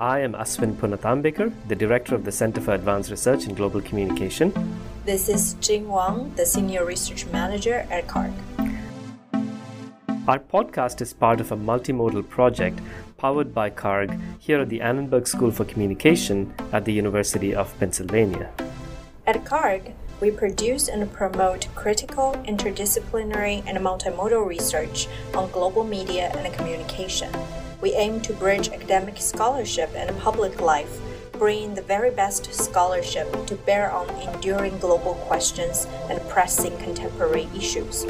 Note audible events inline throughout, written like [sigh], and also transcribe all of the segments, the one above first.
I am Aswin Punathambekar, the director of the Center for Advanced Research in Global Communication. This is Jing Wang, the senior research manager at CARGC. Our podcast is part of a multimodal project powered by CARGC here at the Annenberg School for Communication at the University of Pennsylvania. At CARGC, we produce and promote critical, interdisciplinary, and multimodal research on global media and communication. We aim to bridge academic scholarship and public life, bringing the very best scholarship to bear on enduring global questions and pressing contemporary issues.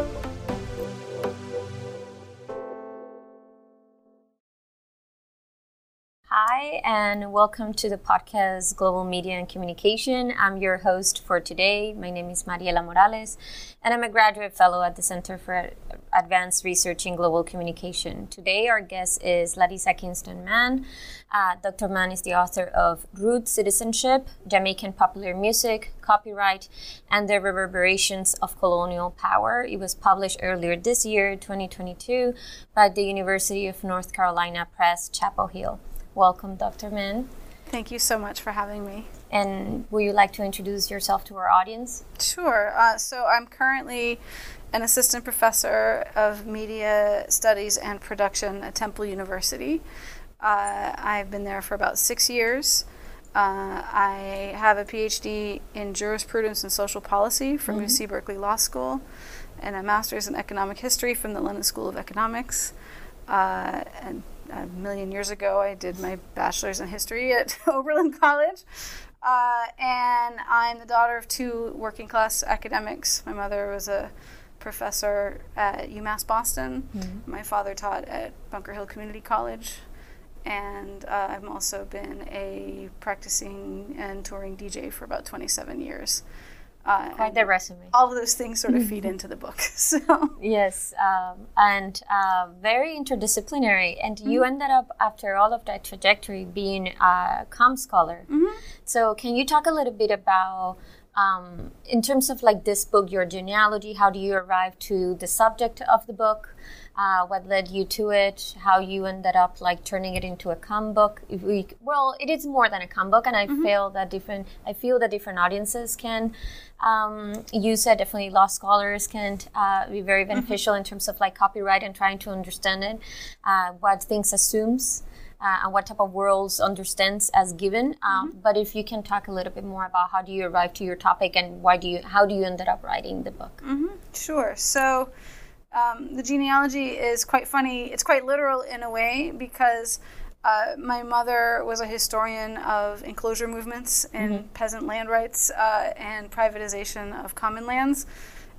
Hi, and welcome to the podcast Global Media and Communication. I'm your host for today. My name is Mariela Morales, and I'm a graduate fellow at the Center for Advanced Research in Global Communication. Today, our guest is Larisa Kingston Mann. Uh, Dr. Mann is the author of Rude Citizenship, Jamaican Popular Music, Copyright, and the Reverberations of Colonial Power. It was published earlier this year, 2022, by the University of North Carolina Press, Chapel Hill. Welcome, Dr. Mann. Thank you so much for having me. And would you like to introduce yourself to our audience? Sure. Uh, so I'm currently an assistant professor of media studies and production at Temple University. Uh, I've been there for about six years. Uh, I have a PhD in jurisprudence and social policy from mm-hmm. UC Berkeley Law School and a master's in economic history from the London School of Economics. Uh, and a million years ago, I did my bachelor's in history at [laughs] Oberlin College. Uh, and I'm the daughter of two working class academics. My mother was a professor at UMass Boston. Mm-hmm. My father taught at Bunker Hill Community College. And uh, I've also been a practicing and touring DJ for about 27 years. Uh, Quite the resume. All of those things sort of feed [laughs] into the book. [laughs] So yes, um, and uh, very interdisciplinary. And mm-hmm. you ended up after all of that trajectory being a com scholar. Mm-hmm. So can you talk a little bit about? Um, in terms of like this book, your genealogy, how do you arrive to the subject of the book? Uh, what led you to it, how you ended up like turning it into a com book. If we, well, it is more than a com book, and I mm-hmm. feel that different. I feel that different audiences can um, use it. Definitely, law scholars can uh, be very mm-hmm. beneficial mm-hmm. in terms of like copyright and trying to understand it, uh, what things assumes. Uh, and what type of worlds understands as given. Um, mm-hmm. But if you can talk a little bit more about how do you arrive to your topic and why do you how do you ended up writing the book? Mm-hmm. Sure. So um, the genealogy is quite funny. It's quite literal in a way because uh, my mother was a historian of enclosure movements and mm-hmm. peasant land rights uh, and privatization of common lands.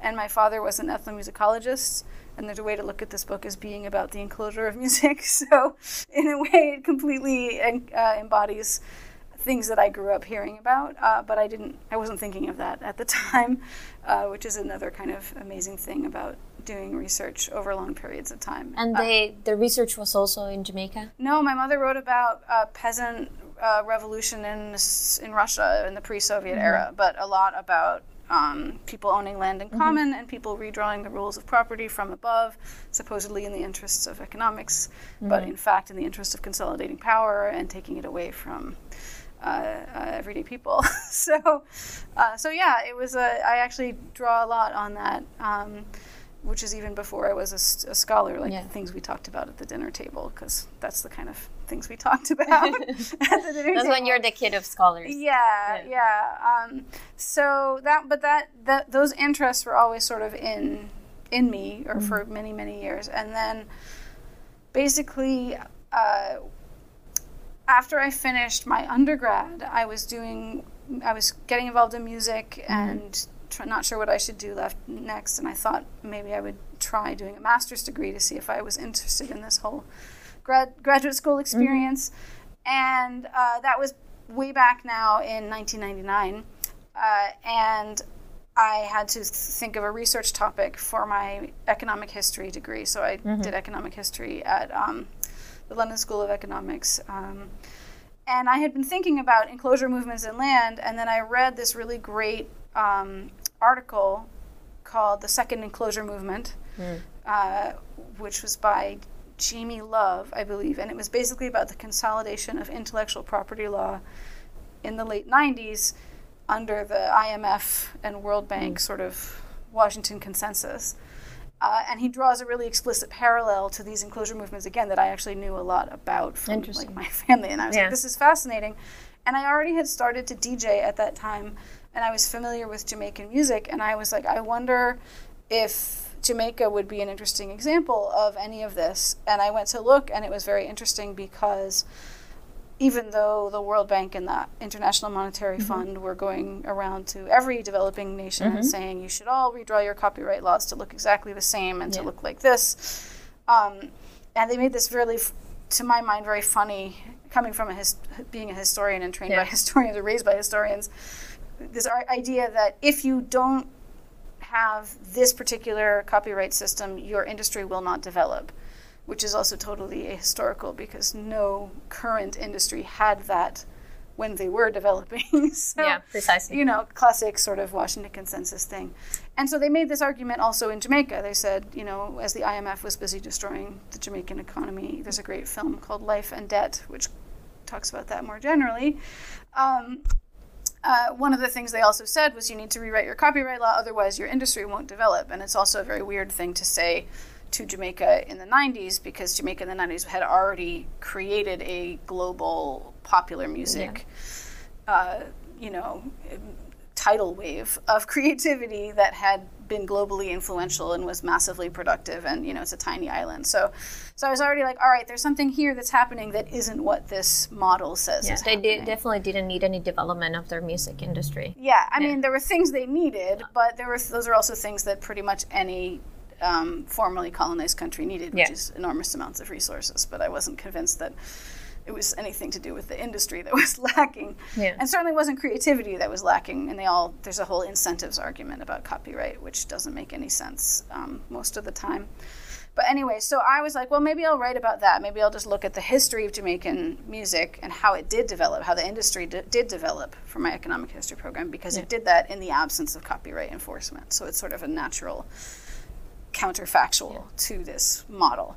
And my father was an ethnomusicologist. And there's a way to look at this book as being about the enclosure of [laughs] music. So, in a way, it completely uh, embodies things that I grew up hearing about, uh, but I didn't. I wasn't thinking of that at the [laughs] time, uh, which is another kind of amazing thing about doing research over long periods of time. And uh, they, the research was also in Jamaica? No, my mother wrote about uh, peasant uh, revolution in, in Russia in the pre Soviet mm-hmm. era, but a lot about um, people owning land in mm-hmm. common mm-hmm. and people redrawing the rules of property from above, supposedly in the interests of economics, mm-hmm. but in fact in the interest of consolidating power and taking it away from uh, uh, everyday people. [laughs] so, uh, so yeah, it was a. I actually draw a lot on that, um, which is even before I was a, a scholar, like Yeah. the things we talked about at the dinner table, because that's the kind of things we [laughs] talked about [laughs] at the dinner That's table. when you're the kid of scholars. Yeah, yeah. Um, so that, but that, that, those interests were always sort of in, in me, or for many, many years, and then, basically, uh, after I finished my undergrad, I was doing, I was getting involved in music and try, not sure what I should do left next, and I thought maybe I would try doing a master's degree to see if I was interested in this whole grad, graduate school experience, and uh, that was way back now in 1999, uh, and I had to think of a research topic for my economic history degree. So I did economic history at um, the London School of Economics. Um, and I had been thinking about enclosure movements in land, and then I read this really great um, article called The Second Enclosure Movement, uh, which was by Jamie Love, I believe, and it was basically about the consolidation of intellectual property law in the late 90s under the IMF and World Bank sort of Washington consensus. Uh, and he draws a really explicit parallel to these enclosure movements again that I actually knew a lot about from like my [laughs] family, and I was Yeah. like, "This is fascinating." And I already had started to DJ at that time, and I was familiar with Jamaican music, and I was like, "I wonder if Jamaica would be an interesting example of any of this." And I went to look, and it was very interesting because even though the World Bank and the International Monetary Fund were going around to every developing nation and saying you should all redraw your copyright laws to look exactly the same and to look like this, um, and they made this really, to my mind, very funny. Coming from a his, being a historian and trained by [laughs] historians or raised by historians, this idea that if you don't have this particular copyright system, your industry will not develop, which is also totally ahistorical because no current industry had that when they were [laughs] developing. [laughs] so, Yeah, precisely. You know, classic sort of Washington consensus thing. And so they made this argument also in Jamaica. They said, you know, as the IMF was busy destroying the Jamaican economy, there's a great film called Life and Debt, which talks about that more generally. Um, uh, one of the things they also said was you need to rewrite your copyright law, otherwise your industry won't develop. And it's also a very weird thing to say to Jamaica in the 90s because Jamaica in the 90s had already created a global popular music, uh, you know, tidal wave of [laughs] creativity that had been globally influential and was massively productive. And you know, it's a tiny island, so so I was already like, all right, there's something here that's happening that isn't what this model says. Yeah, is they did, definitely didn't need any development of their music industry. Yeah, I mean, there were things they needed, but there were those are also things that pretty much any um, formerly colonized country needed, which Yeah. is enormous amounts of resources. But I wasn't convinced that it was anything to do with the industry that [laughs] was lacking, Yeah. and certainly wasn't creativity that was lacking. And they all there's a whole incentives argument about copyright, which doesn't make any sense um, most of the time. But anyway, so I was like, well, maybe I'll write about that. Maybe I'll just look at the history of Jamaican music and how it did develop, how the industry d- did develop for my economic history program, because it did that in the absence of copyright enforcement. So it's sort of a natural counterfactual to this model.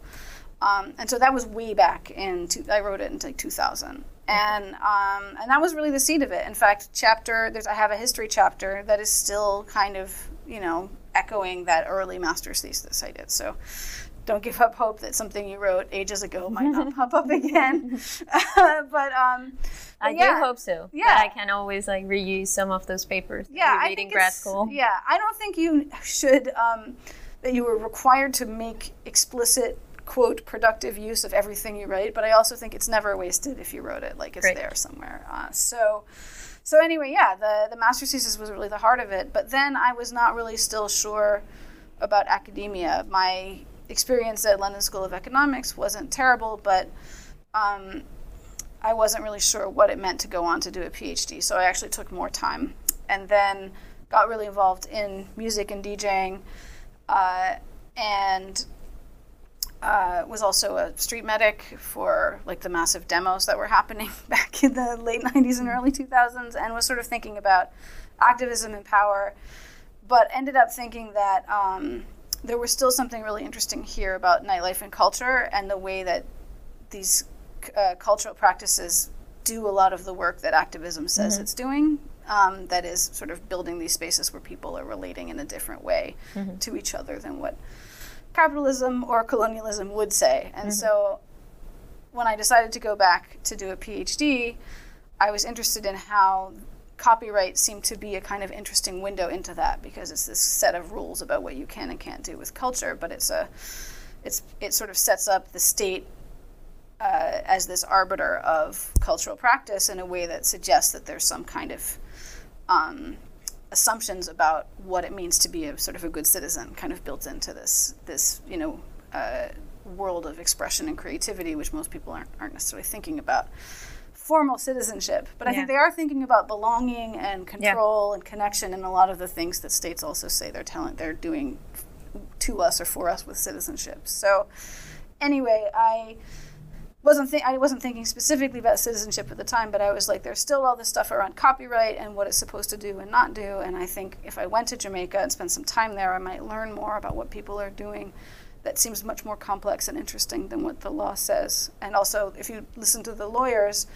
Um, and so that was way back in, two, I wrote it in like 2000. And, um, and that was really the seed of it. In fact, chapter, there's, I have a history chapter that is still kind of, you know, echoing that early master's thesis I did. So don't give up hope that something you wrote ages ago might not [laughs] pop up again. [laughs] but, um, I yeah. do hope so. Yeah. That I can always like reuse some of those papers yeah, I think grad school. Yeah, I don't think you should um, that you were required to make explicit quote productive use of everything you write. But I also think it's never wasted if you wrote it, like it's Great. there somewhere. Uh, so. So anyway, yeah, the the master's thesis was really the heart of it. But then I was not really still sure about academia. My experience at London School of Economics wasn't terrible, but um, I wasn't really sure what it meant to go on to do a PhD. So I actually took more time and then got really involved in music and DJing uh, and uh, was also a street medic for like the massive demos that were happening [laughs] back in the late 90s and early 2000s and was sort of thinking about activism and power but ended up thinking that um, there was still something really interesting here about nightlife and culture and the way that these uh, cultural practices do a lot of the work that activism says Mm-hmm. it's doing. Um, that is sort of building these spaces where people are relating in a different way Mm-hmm. to each other than what capitalism or colonialism would say. Mm-hmm. And so when I decided to go back to do a PhD, I was interested in how copyright seemed to be a kind of interesting window into that because it's this set of rules about what you can and can't do with culture, but it's a it's it sort of sets up the state uh, as this arbiter of cultural practice in a way that suggests that there's some kind of um, assumptions about what it means to be a sort of a good citizen, kind of built into this this you know uh, world of expression and creativity, which most people aren't aren't necessarily thinking about formal citizenship. But I Yeah. think they are thinking about belonging and control and connection, and a lot of the things that states also say they're telling they're doing to us or for us with citizenship. So anyway, I wasn't thi- I wasn't thinking specifically about citizenship at the time, but I was like, there's still all this stuff around copyright and what it's supposed to do and not do. And I think if I went to Jamaica and spent some time there, I might learn more about what people are doing. That seems much more complex and interesting than what the law says. And also, if you listen to the lawyers,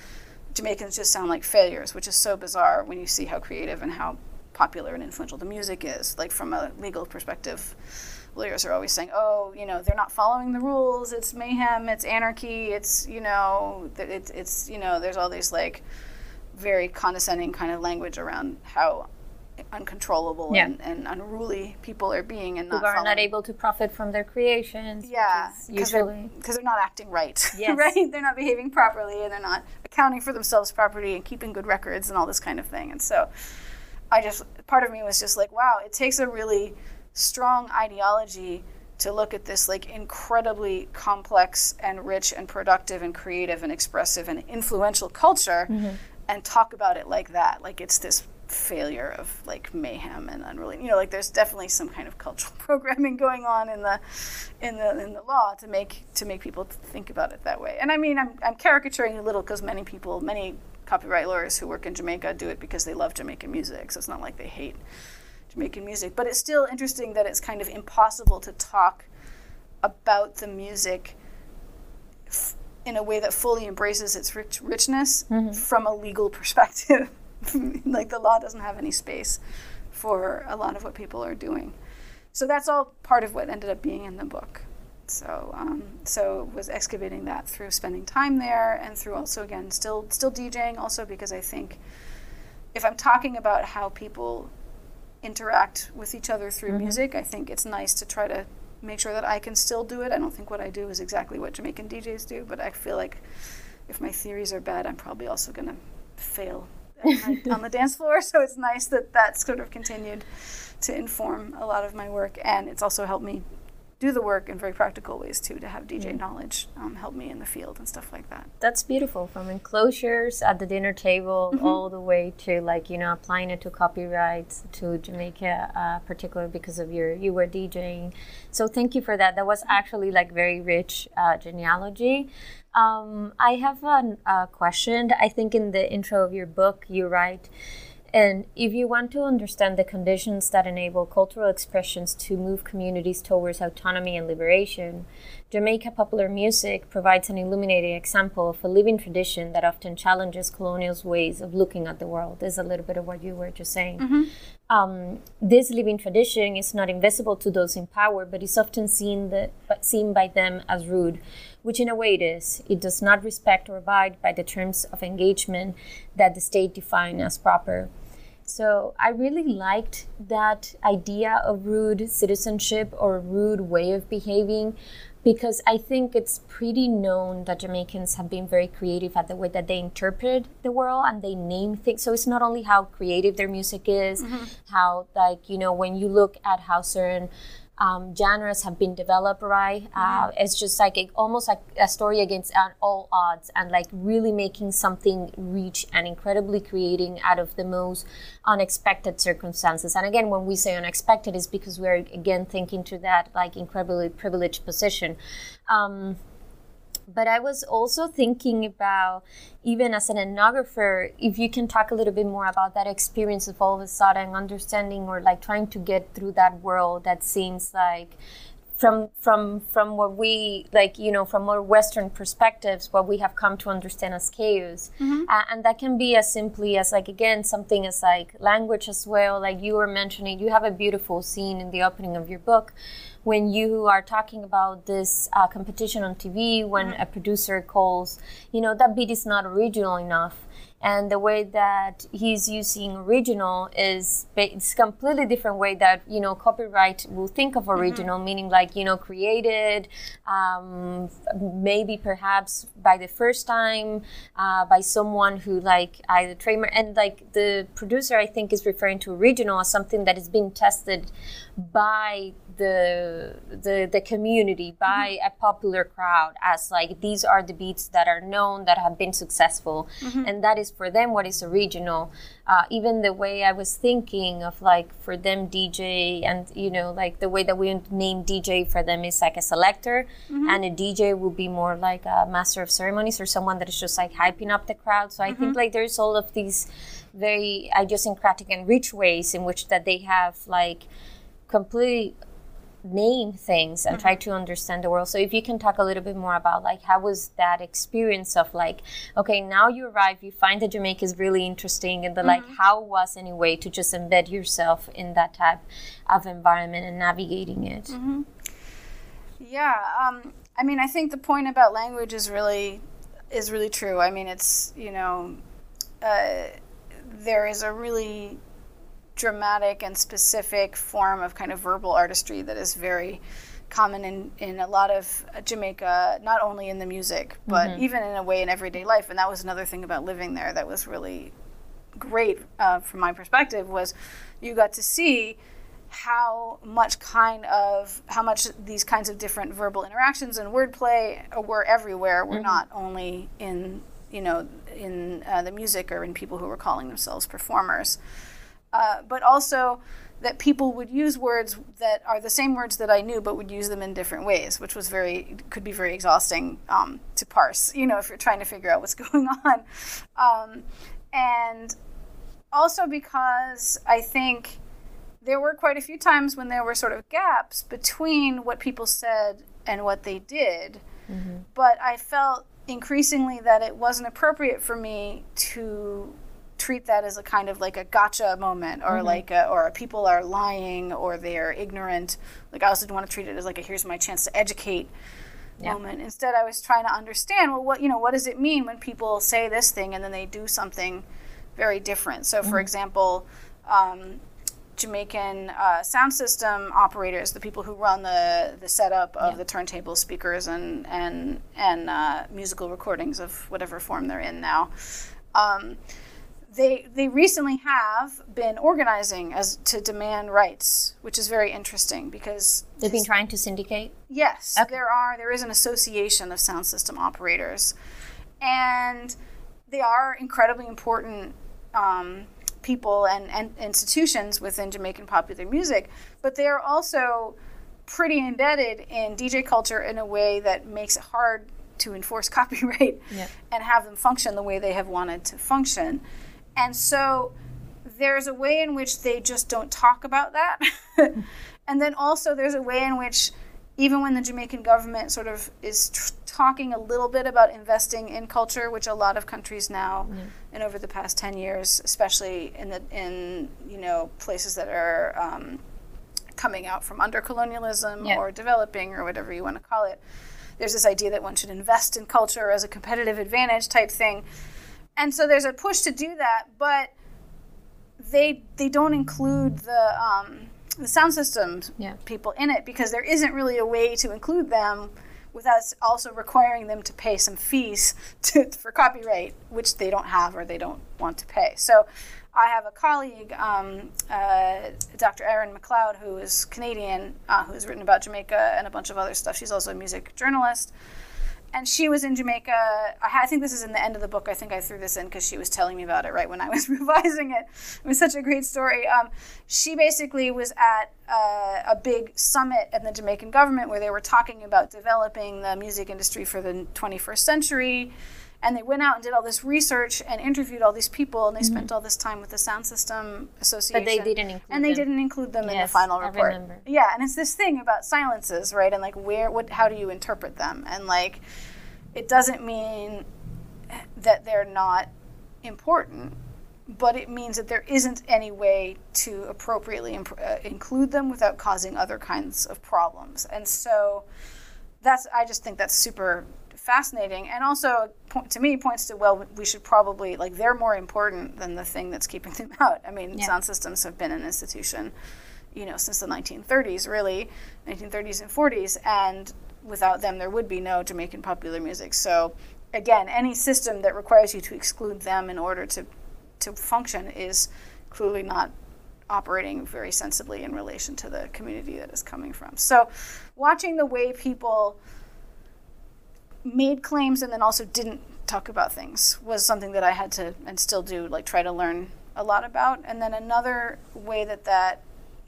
Jamaicans just sound like failures, which is so bizarre when you see how creative and how popular and influential the music is. Like from a legal perspective, lawyers are always saying, "Oh, you know, they're not following the rules. It's mayhem. It's anarchy. It's you know, it's it's you know, there's all these like very condescending kind of language around how uncontrollable Yeah. and, and unruly people are being and not who are not able to profit from their creations. yeah, because they're, they're not acting right. [laughs] Yes. right? They're not behaving properly and they're not accounting for themselves properly and keeping good records and all this kind of thing. And so I just, part of me was just like, wow, it takes a really strong ideology to look at this like incredibly complex and rich and productive and creative and expressive and influential culture mm-hmm. and talk about it like that. Like it's this failure of like mayhem and unruly you know like there's definitely some kind of cultural [laughs] programming going on in the in the in the law to make to make people think about it that way. And i mean i'm, I'm caricaturing a little because many people many copyright lawyers who work in jamaica do it because they love jamaican music. So it's not like they hate jamaican music but it's still interesting that it's kind of impossible to talk about the music f- in a way that fully embraces its rich richness from a legal [laughs] perspective like the law doesn't have any space for a lot of what people are doing. So that's all part of what ended up being in the book. So um, so was excavating that through spending time there and through also again still still DJing also because I think if I'm talking about how people interact with each other through mm-hmm. music, I think it's nice to try to make sure that I can still do it. I don't think what I do is exactly what Jamaican DJs do, but I feel like if my theories are bad, I'm probably also going to fail on [laughs] on the dance floor. So it's nice that that's sort of continued to inform a lot of my work, and it's also helped me do the work in very practical ways too. To have DJ knowledge um, help me in the field and stuff like that. That's beautiful. From enclosures at the dinner table Mm-hmm. all the way to like you know applying it to copyrights to Jamaica, uh, particularly because of your you were DJing. So thank you for that. That was actually like very rich uh, genealogy. Um, I have a uh, question. I think in the intro of your book you write. And if you want to understand the conditions that enable cultural expressions to move communities towards autonomy and liberation, Jamaica popular music provides an illuminating example of a living tradition that often challenges colonial ways of looking at the world. This is a little bit of what you were just saying. Um, this living tradition is not invisible to those in power, but is often seen, the, seen by them as rude, which in a way it is. It does not respect or abide by the terms of engagement that the state define as proper. So I really liked that idea of rude citizenship or rude way of behaving because I think it's pretty known that Jamaicans have been very creative at the way that they interpret the world and they name things. So it's not only how creative their music is, mm-hmm. how like you know when you look at how certain um, genres have been developed, right? Uh, it's just like a, almost like a story against uh, all odds, and like really making something reach and incredibly creating out of the most unexpected circumstances. And again, when we say unexpected, is because we're again thinking to that like incredibly privileged position. Um, but I was also thinking about, even as an ethnographer, if you can talk a little bit more about that experience of all of a sudden understanding or like trying to get through that world that seems like from from from what we like you know from more western perspectives what we have come to understand as chaos Mm-hmm. uh, and that can be as simply as like again something as like language as well like you were mentioning you have a beautiful scene in the opening of your book when you are talking about this uh, competition on tv when Mm-hmm. a producer calls you know that beat is not original enough and the way that he's using original is it's completely different way that you know copyright will think of original meaning like you know created um, maybe perhaps by the first time uh, by someone who like either trademark and like the producer i think is referring to original as something that is being tested by the the the community mm-hmm. by a popular crowd as like these are the beats that are known that have been successful. Mm-hmm. And that is for them what is original. Uh, even the way i was thinking of like for them dj and you know like the way that we name dj for them is like a selector. Mm-hmm. And a dj will be more like a master of ceremonies or someone that is just like hyping up the crowd. So i think like there's all of these very idiosyncratic and rich ways in which that they have like completely name things and try to understand the world. So if you can talk a little bit more about like how was that experience of like okay now you arrive you find that jamaica is really interesting and the like how was any way to just embed yourself in that type of environment and navigating it? Yeah, um, I mean, I think the point about language is really is really true. I mean, it's you know, uh, there is a really dramatic and specific form of kind of verbal artistry that is very common in, in a lot of Jamaica, not only in the music, but even in a way in everyday life. And that was another thing about living there that was really great uh, from my perspective was you got to see how much kind of how much these kinds of different verbal interactions and wordplay were everywhere were not only in you know in uh, the music or in people who were calling themselves performers uh, but also that people would use words that are the same words that I knew, but would use them in different ways, which was very could be very exhausting um, to parse. [laughs] You know, if you're trying to figure out what's [laughs] going on, um, and also because I think there were quite a few times when there were sort of gaps between what people said and what they did, but I felt increasingly that it wasn't appropriate for me to treat that as a kind of like a gotcha moment or like a, or people are lying or they're ignorant. Like i also didn't want to treat it as like a here's my chance to educate moment. Instead i was trying to understand well what you know what does it mean when people say this thing and then they do something very different? So for example um, Jamaican uh, sound system operators, the people who run the, the setup of the turntable speakers and and and uh, musical recordings of whatever form they're in now. Um, they they recently have been organizing as to demand rights, which is very interesting because they've been trying to syndicate Yes, there are. There is an association of sound system operators, and they are incredibly important um, people and, and institutions within Jamaican popular music. But they are also pretty embedded in DJ culture in a way that makes it hard to enforce [laughs] copyright and have them function the way they have wanted to function. And so there's a way in which they just don't talk about that. [laughs] and then also there's a way in which even when the Jamaican government sort of is tr- talking a little bit about investing in culture, which a lot of countries now, and over the past ten years, especially in the in you know places that are um, coming out from under colonialism Yeah. or developing or whatever you want to call it, there's this idea that one should invest in culture as a competitive advantage type thing, and so there's a push to do that, but they they don't include the um, the sound system Yeah. people in it because there isn't really a way to include them without also requiring them to pay some fees [laughs] to, for copyright, which they don't have or they don't want to pay. So I have a colleague, um, uh, Dr. Erin MacLeod, who is Canadian, uh, who has written about Jamaica and a bunch of other stuff. She's also a music journalist and she was in Jamaica. I, I think this is in the end of the book. I think I threw this in because she was telling me about it right when I [laughs] was revising it. It was such a great story. Um, she basically was at uh, a big summit in the Jamaican government where they were talking about developing the music industry for the 21st century. And they went out and did all this research and interviewed all these people and they spent all this time with the sound system association Mm-hmm. didn't include and they them. didn't include them in the Yes, final I report remember. yeah and it's this thing about silences right and like where what how do you interpret them and like it doesn't mean that they're not important but it means that there isn't any way to appropriately imp- uh, include them without causing other kinds of problems and so that's i just think that's super fascinating and also to me points to well we should probably like they're more important than the thing that's keeping them [laughs] out i mean Yeah. sound systems have been an institution you know since the 1930s really 1930s and 40s and without them there would be no jamaican popular music so again any system that requires you to exclude them in order to to function is clearly not operating very sensibly in relation to the community that is coming from. So, watching the way people made claims and then also didn't talk about things was something that I had to and still do like try to learn a lot about. And then another way that that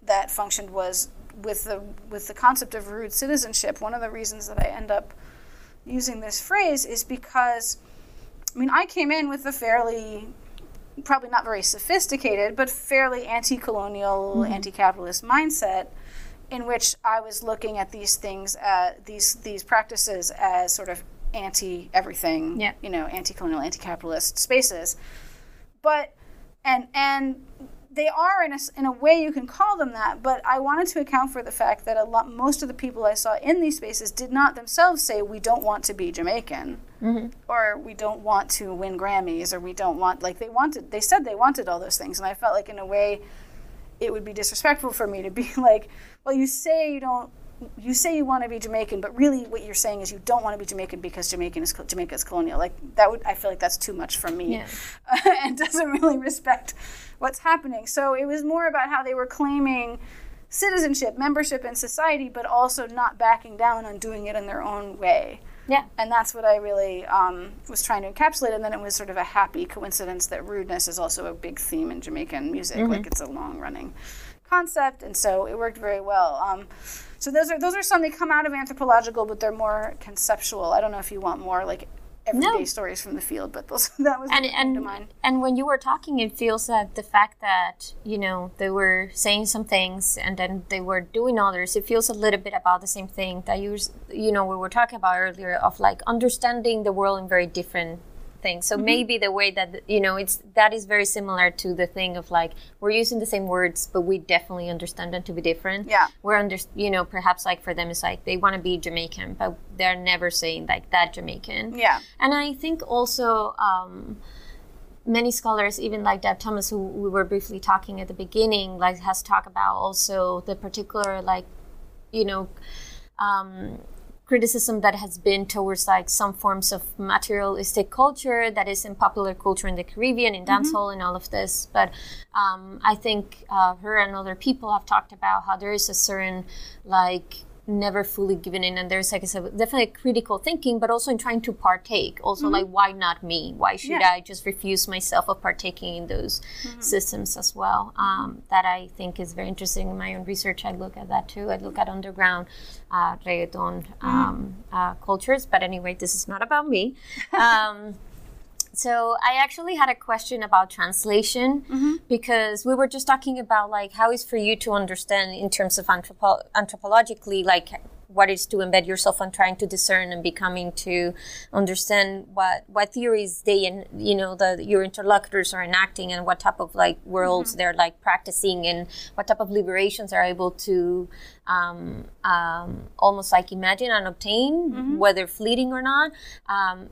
that functioned was with the with the concept of rude citizenship. One of the reasons that I end up using this phrase is because I mean I came in with a fairly probably not very sophisticated, but fairly anti-colonial, mm-hmm. anti-capitalist mindset, in which I was looking at these things, uh, these these practices as sort of anti everything, Yeah. you know, anti-colonial, anti-capitalist spaces. But and and they are in a, in a way you can call them that but i wanted to account for the fact that a lot most of the people i saw in these spaces did not themselves say we don't want to be jamaican or we don't want to win grammys or we don't want like they wanted they said they wanted all those things and i felt like in a way it would be disrespectful for me to be [laughs] like well you say you don't you say you want to be Jamaican, but really what you're saying is you don't want to be Jamaican because Jamaican is Jamaica is colonial. Like that would I feel like that's too much for me, Yeah. [laughs] and doesn't really respect what's happening. So it was more about how they were claiming citizenship, membership in society, but also not backing down on doing it in their own way. Yeah. And that's what I really um, was trying to encapsulate. And then it was sort of a happy coincidence that rudeness is also a big theme in Jamaican music. Like it's a long running concept. And so it worked very well. Um, so those are those are some they come out of anthropological, but they're more conceptual. I don't know if you want more like everyday No. stories from the field, but those [laughs] that was and what came to and mind. and when you were talking, it feels that the fact that you know they were saying some things and then they were doing others. It feels a little bit about the same thing that you you know we were talking about earlier of like understanding the world in very different Mm-hmm. So maybe the way that you know it's that is very similar to the thing of like we're using the same words, but we definitely understand them to be different. Yeah. we're under you know perhaps like for them it's like they want to be Jamaican, but they're never saying like that Jamaican. Yeah. And I think also um, many scholars, even like Deb Thomas, who we were briefly talking at the beginning, like has talked about also the particular like, you know, um, criticism that has been towards like some forms of materialistic culture that is in popular culture in the Caribbean, in dancehall, and all of this. But um, I think uh, her and other people have talked about how there is a certain like never fully given in. And there's like I said, definitely critical thinking but also in trying to partake. Also like why not me? Why should Yeah. i just refuse myself of partaking in those systems as well? Um, that i think is very interesting. In my own research i look at that too. I look at underground uh, reggaeton um, uh, cultures. But anyway this is not about me. [laughs] Um, so I actually had a question about translation because we were just talking about like how is for you to understand in terms of anthropo- anthropologically like what is to embed yourself on trying to discern and becoming to understand what what theories they and you know the your interlocutors are enacting and what type of like worlds they're like practicing and what type of liberations are able to um, um, almost like imagine and obtain whether fleeting or not. Um,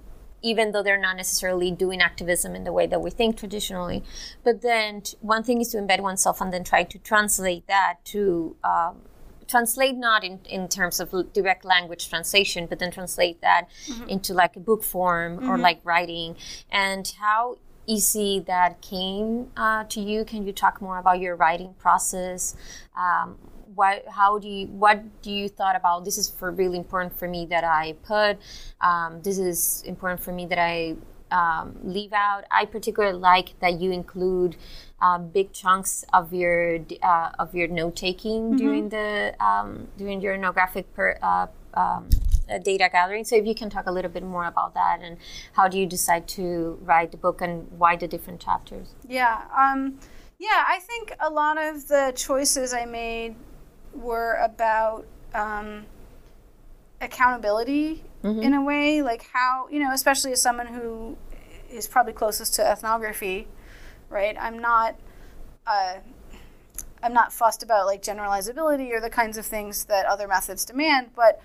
even though they're not necessarily doing activism in the way that we think traditionally. But then one thing is to embed oneself and then try to translate that to. Um, translate not in, in terms of direct language translation but then translate that into like a book form or like writing and how easy that came uh, to you. Can you talk more about your writing process? Um, what how do you what do you thought about this is for really important for me that i put um, this is important for me that i um, leave out. I particularly like that you include um, big chunks of your uh, of your note taking during the um, during your ethnographic per, uh, data gathering. So if you can talk a little bit more about that and how do you decide to write the book and why the different chapters? Yeah. Um, yeah, I think a lot of the choices I made were about um, accountability mm-hmm. in a way, like how, you know, especially as someone who is probably closest to ethnography, right? I'm not. Uh, I'm not fussed about like generalizability or the kinds of things that other methods demand, but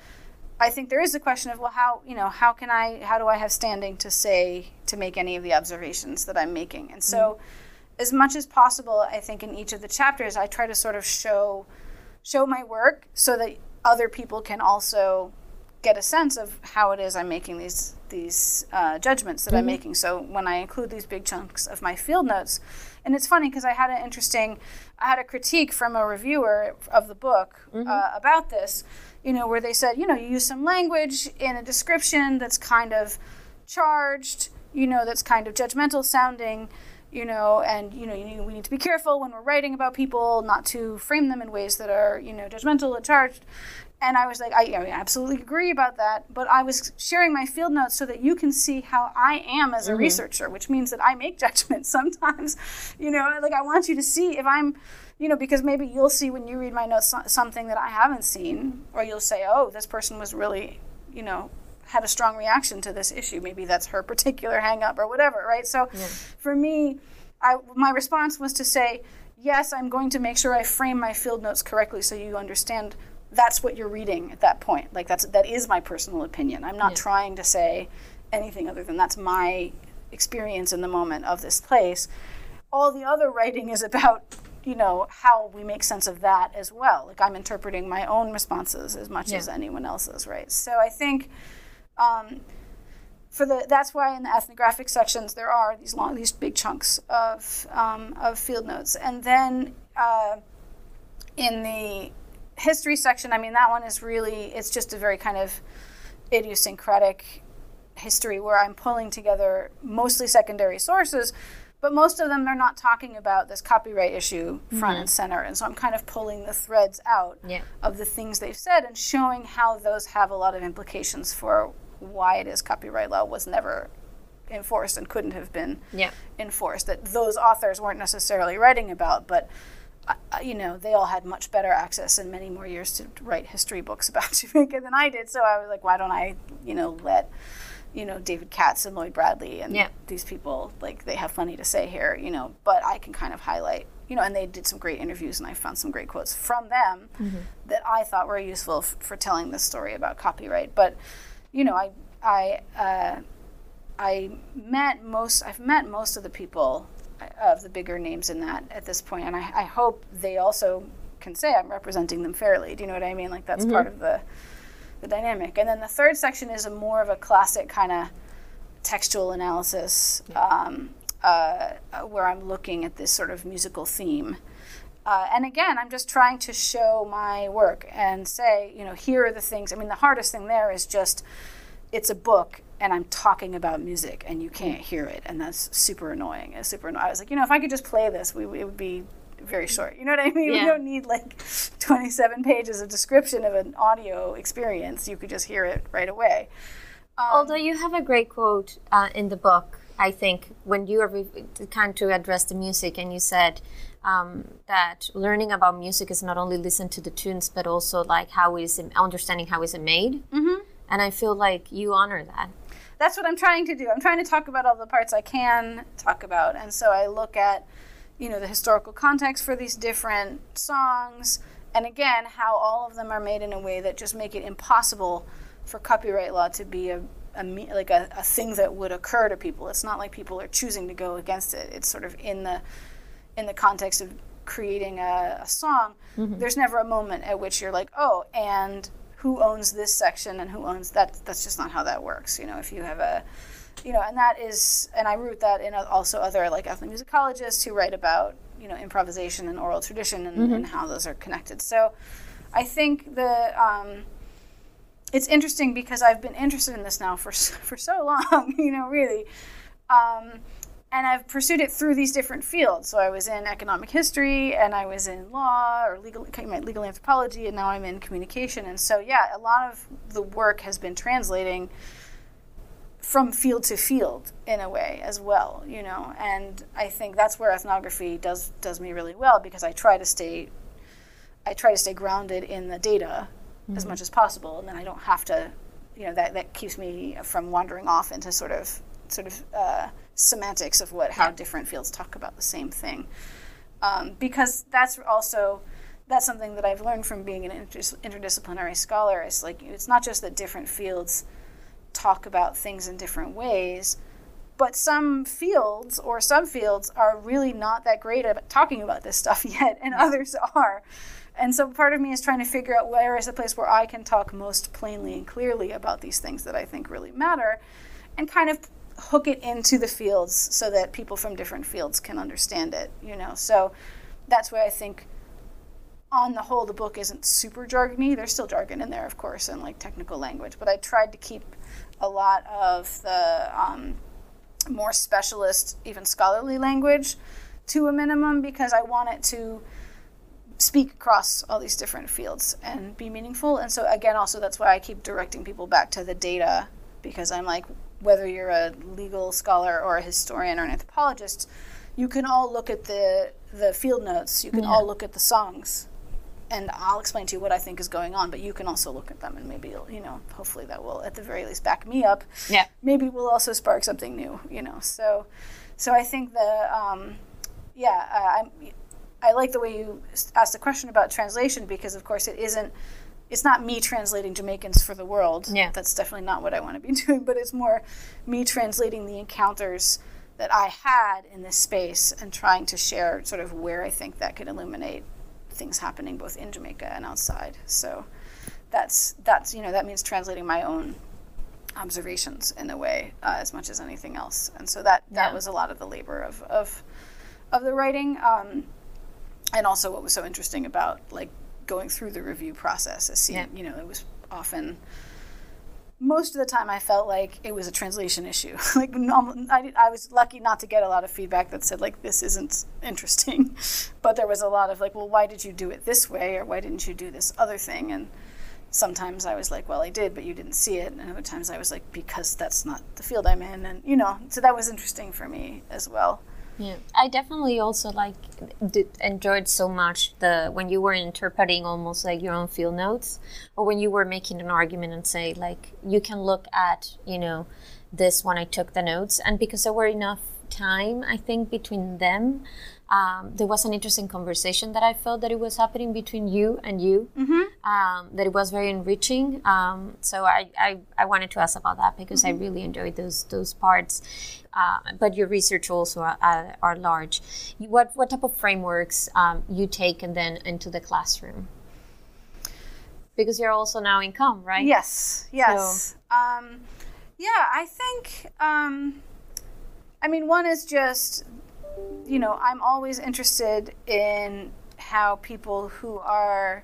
I think there is a question of well, how you know how can I how do I have standing to say to make any of the observations that I'm making? And so, mm-hmm. as much as possible, I think in each of the chapters, I try to sort of show show my work so that other people can also get a sense of how it is I'm making these these uh, judgments that mm-hmm. I'm making. So when I include these big chunks of my field notes, and it's funny because I had an interesting, I had a critique from a reviewer of the book mm-hmm. uh, about this, you know, where they said, you know, you use some language in a description that's kind of charged, you know, that's kind of judgmental sounding you know, and you know, you, we need to be careful when we're writing about people, not to frame them in ways that are, you know, judgmental and charged. And I was like, I, I absolutely agree about that. But I was sharing my field notes so that you can see how I am as a mm-hmm. researcher, which means that I make [laughs] judgments sometimes. You know, like I want you to see if I'm, you know, because maybe you'll see when you read my notes something that I haven't seen, or you'll say, oh, this person was really, you know, had a strong reaction to this issue. Maybe that's her particular hangup or whatever, right? So yeah. for me, I, my response was to say, yes, I'm going to make sure I frame my field notes correctly so you understand that's what you're reading at that point. Like that's that is my personal opinion. I'm not yeah. trying to say anything other than that's my experience in the moment of this place. All the other writing is about you know how we make sense of that as well. Like I'm interpreting my own responses as much yeah. as anyone else's, right? So I think um, for the that's why in the ethnographic sections there are these long these big chunks of um, of field notes, and then uh, in the history section, I mean, that one is really, it's just a very kind of idiosyncratic history where I'm pulling together mostly secondary sources, but most of them are not talking about this copyright issue front mm-hmm. and center. And so I'm kind of pulling the threads out yeah. of the things they've said and showing how those have a lot of implications for why it is copyright law was never enforced and couldn't have been yeah. enforced. That those authors weren't necessarily writing about, but you know, they all had much better access and many more years to write history books [laughs] about Jamaica than I did. So I was like, why don't I, you know, let, you know, David Katz and Lloyd Bradley and yeah. these people, like, they have plenty to say here, you know, but I can kind of highlight, you know, and they did some great interviews and I found some great quotes from them mm-hmm. that I thought were useful f- for telling this story about copyright. But, you know, I, I, uh, I met most, I've met most of the people of the bigger names in that at this point, and I, I hope they also can say I'm representing them fairly. Do you know what I mean? Like that's mm-hmm. part of the the dynamic. And then the third section is a more of a classic kind of textual analysis, um, uh, where I'm looking at this sort of musical theme. Uh, and again, I'm just trying to show my work and say, you know, here are the things. I mean, the hardest thing there is just it's a book and I'm talking about music and you can't hear it, and that's super annoying. It's super annoying. I was like, you know, if I could just play this, we, it would be very short. You know what I mean? [laughs] Yeah. We don't need like 27 pages of description of an audio experience. You could just hear it right away. Um, Although you have a great quote uh, in the book, I think, when you are kind to address the music, and you said um, that learning about music is not only listen to the tunes, but also like how is it, understanding how is it made. Mm-hmm. And I feel like you honor that that's what I'm trying to do. I'm trying to talk about all the parts I can talk about. And so I look at, you know, the historical context for these different songs, and again, how all of them are made in a way that just make it impossible for copyright law to be a, a like a, a thing that would occur to people. It's not like people are choosing to go against it. It's sort of in the in the context of creating a, a song. Mm-hmm. There's never a moment at which you're like, oh, and who owns this section and who owns that. That's just not how that works. You know, if you have a, you know, and that is, and I root that in also other like ethnomusicologists who write about you know improvisation and oral tradition and, mm-hmm. and how those are connected. So, I think the. Um, it's interesting because I've been interested in this now for [laughs] for so long, [laughs] you know, really. Um, and I've pursued it through these different fields. So I was in economic history, and I was in law or legal legal anthropology, and now I'm in communication. And so yeah, a lot of the work has been translating from field to field in a way as well, you know. And I think that's where ethnography does does me really well because I try to stay I try to stay grounded in the data mm-hmm. as much as possible, and then I don't have to, you know, that that keeps me from wandering off into sort of sort of uh, semantics of what how yeah. different fields talk about the same thing, um, because that's also that's something that I've learned from being an interdisciplinary scholar. Is like it's not just that different fields talk about things in different ways, but some fields or subfields are really not that great at talking about this stuff [laughs] yet, and mm-hmm. others are. And so part of me is trying to figure out where is the place where I can talk most plainly and clearly about these things that I think really matter and kind of hook it into the fields so that people from different fields can understand it, you know. So that's why I think on the whole the book isn't super jargony. There's still jargon in there, of course, and like technical language, but I tried to keep a lot of the um, more specialist, even scholarly language to a minimum because I want it to speak across all these different fields and be meaningful. And so again, also that's why I keep directing people back to the data because I'm like, whether you're a legal scholar or a historian or an anthropologist, you can all look at the the field notes. You can yeah. all look at the songs, and I'll explain to you what I think is going on. But you can also look at them, and maybe you know, hopefully that will at the very least back me up. Yeah. Maybe we'll also spark something new. You know, so so I think the um, yeah, uh, I I like the way you asked the question about translation because of course it isn't it's not me translating Jamaicans for the world. Yeah. That's definitely not what I want to be [laughs] doing, but it's more me translating the encounters that I had in this space and trying to share sort of where I think that could illuminate things happening both in Jamaica and outside. So that's that's you know that means translating my own observations in a way uh, as much as anything else. And so that that yeah. was a lot of the labor of of of the writing. Um, and also what was so interesting about like going through the review process as seeing, yeah. you know, it was often most of the time I felt like it was a translation issue. [laughs] like I, I was lucky not to get a lot of feedback that said like this isn't interesting, [laughs] but there was a lot of like, well, why did you do it this way, or why didn't you do this other thing? And sometimes I was like, well, I did, but you didn't see it. And other times I was like, because that's not the field I'm in, and you know, so that was interesting for me as well. Yeah, I definitely also like did, enjoyed so much the when you were interpreting almost like your own field notes, or when you were making an argument and say like you can look at you know this when I took the notes, and because there were enough time I think between them, um, there was an interesting conversation that I felt that it was happening between you and you, mm-hmm. um, that it was very enriching. Um, so I, I, I, wanted to ask about that because mm-hmm. I really enjoyed those those parts. Uh, but your research also are, are, are, large. What what type of frameworks um, you take and then into the classroom? Because you're also now in com, right? Yes, yes. So. Um, yeah, I think. Um, I mean, one is just you know, I'm always interested in how people who are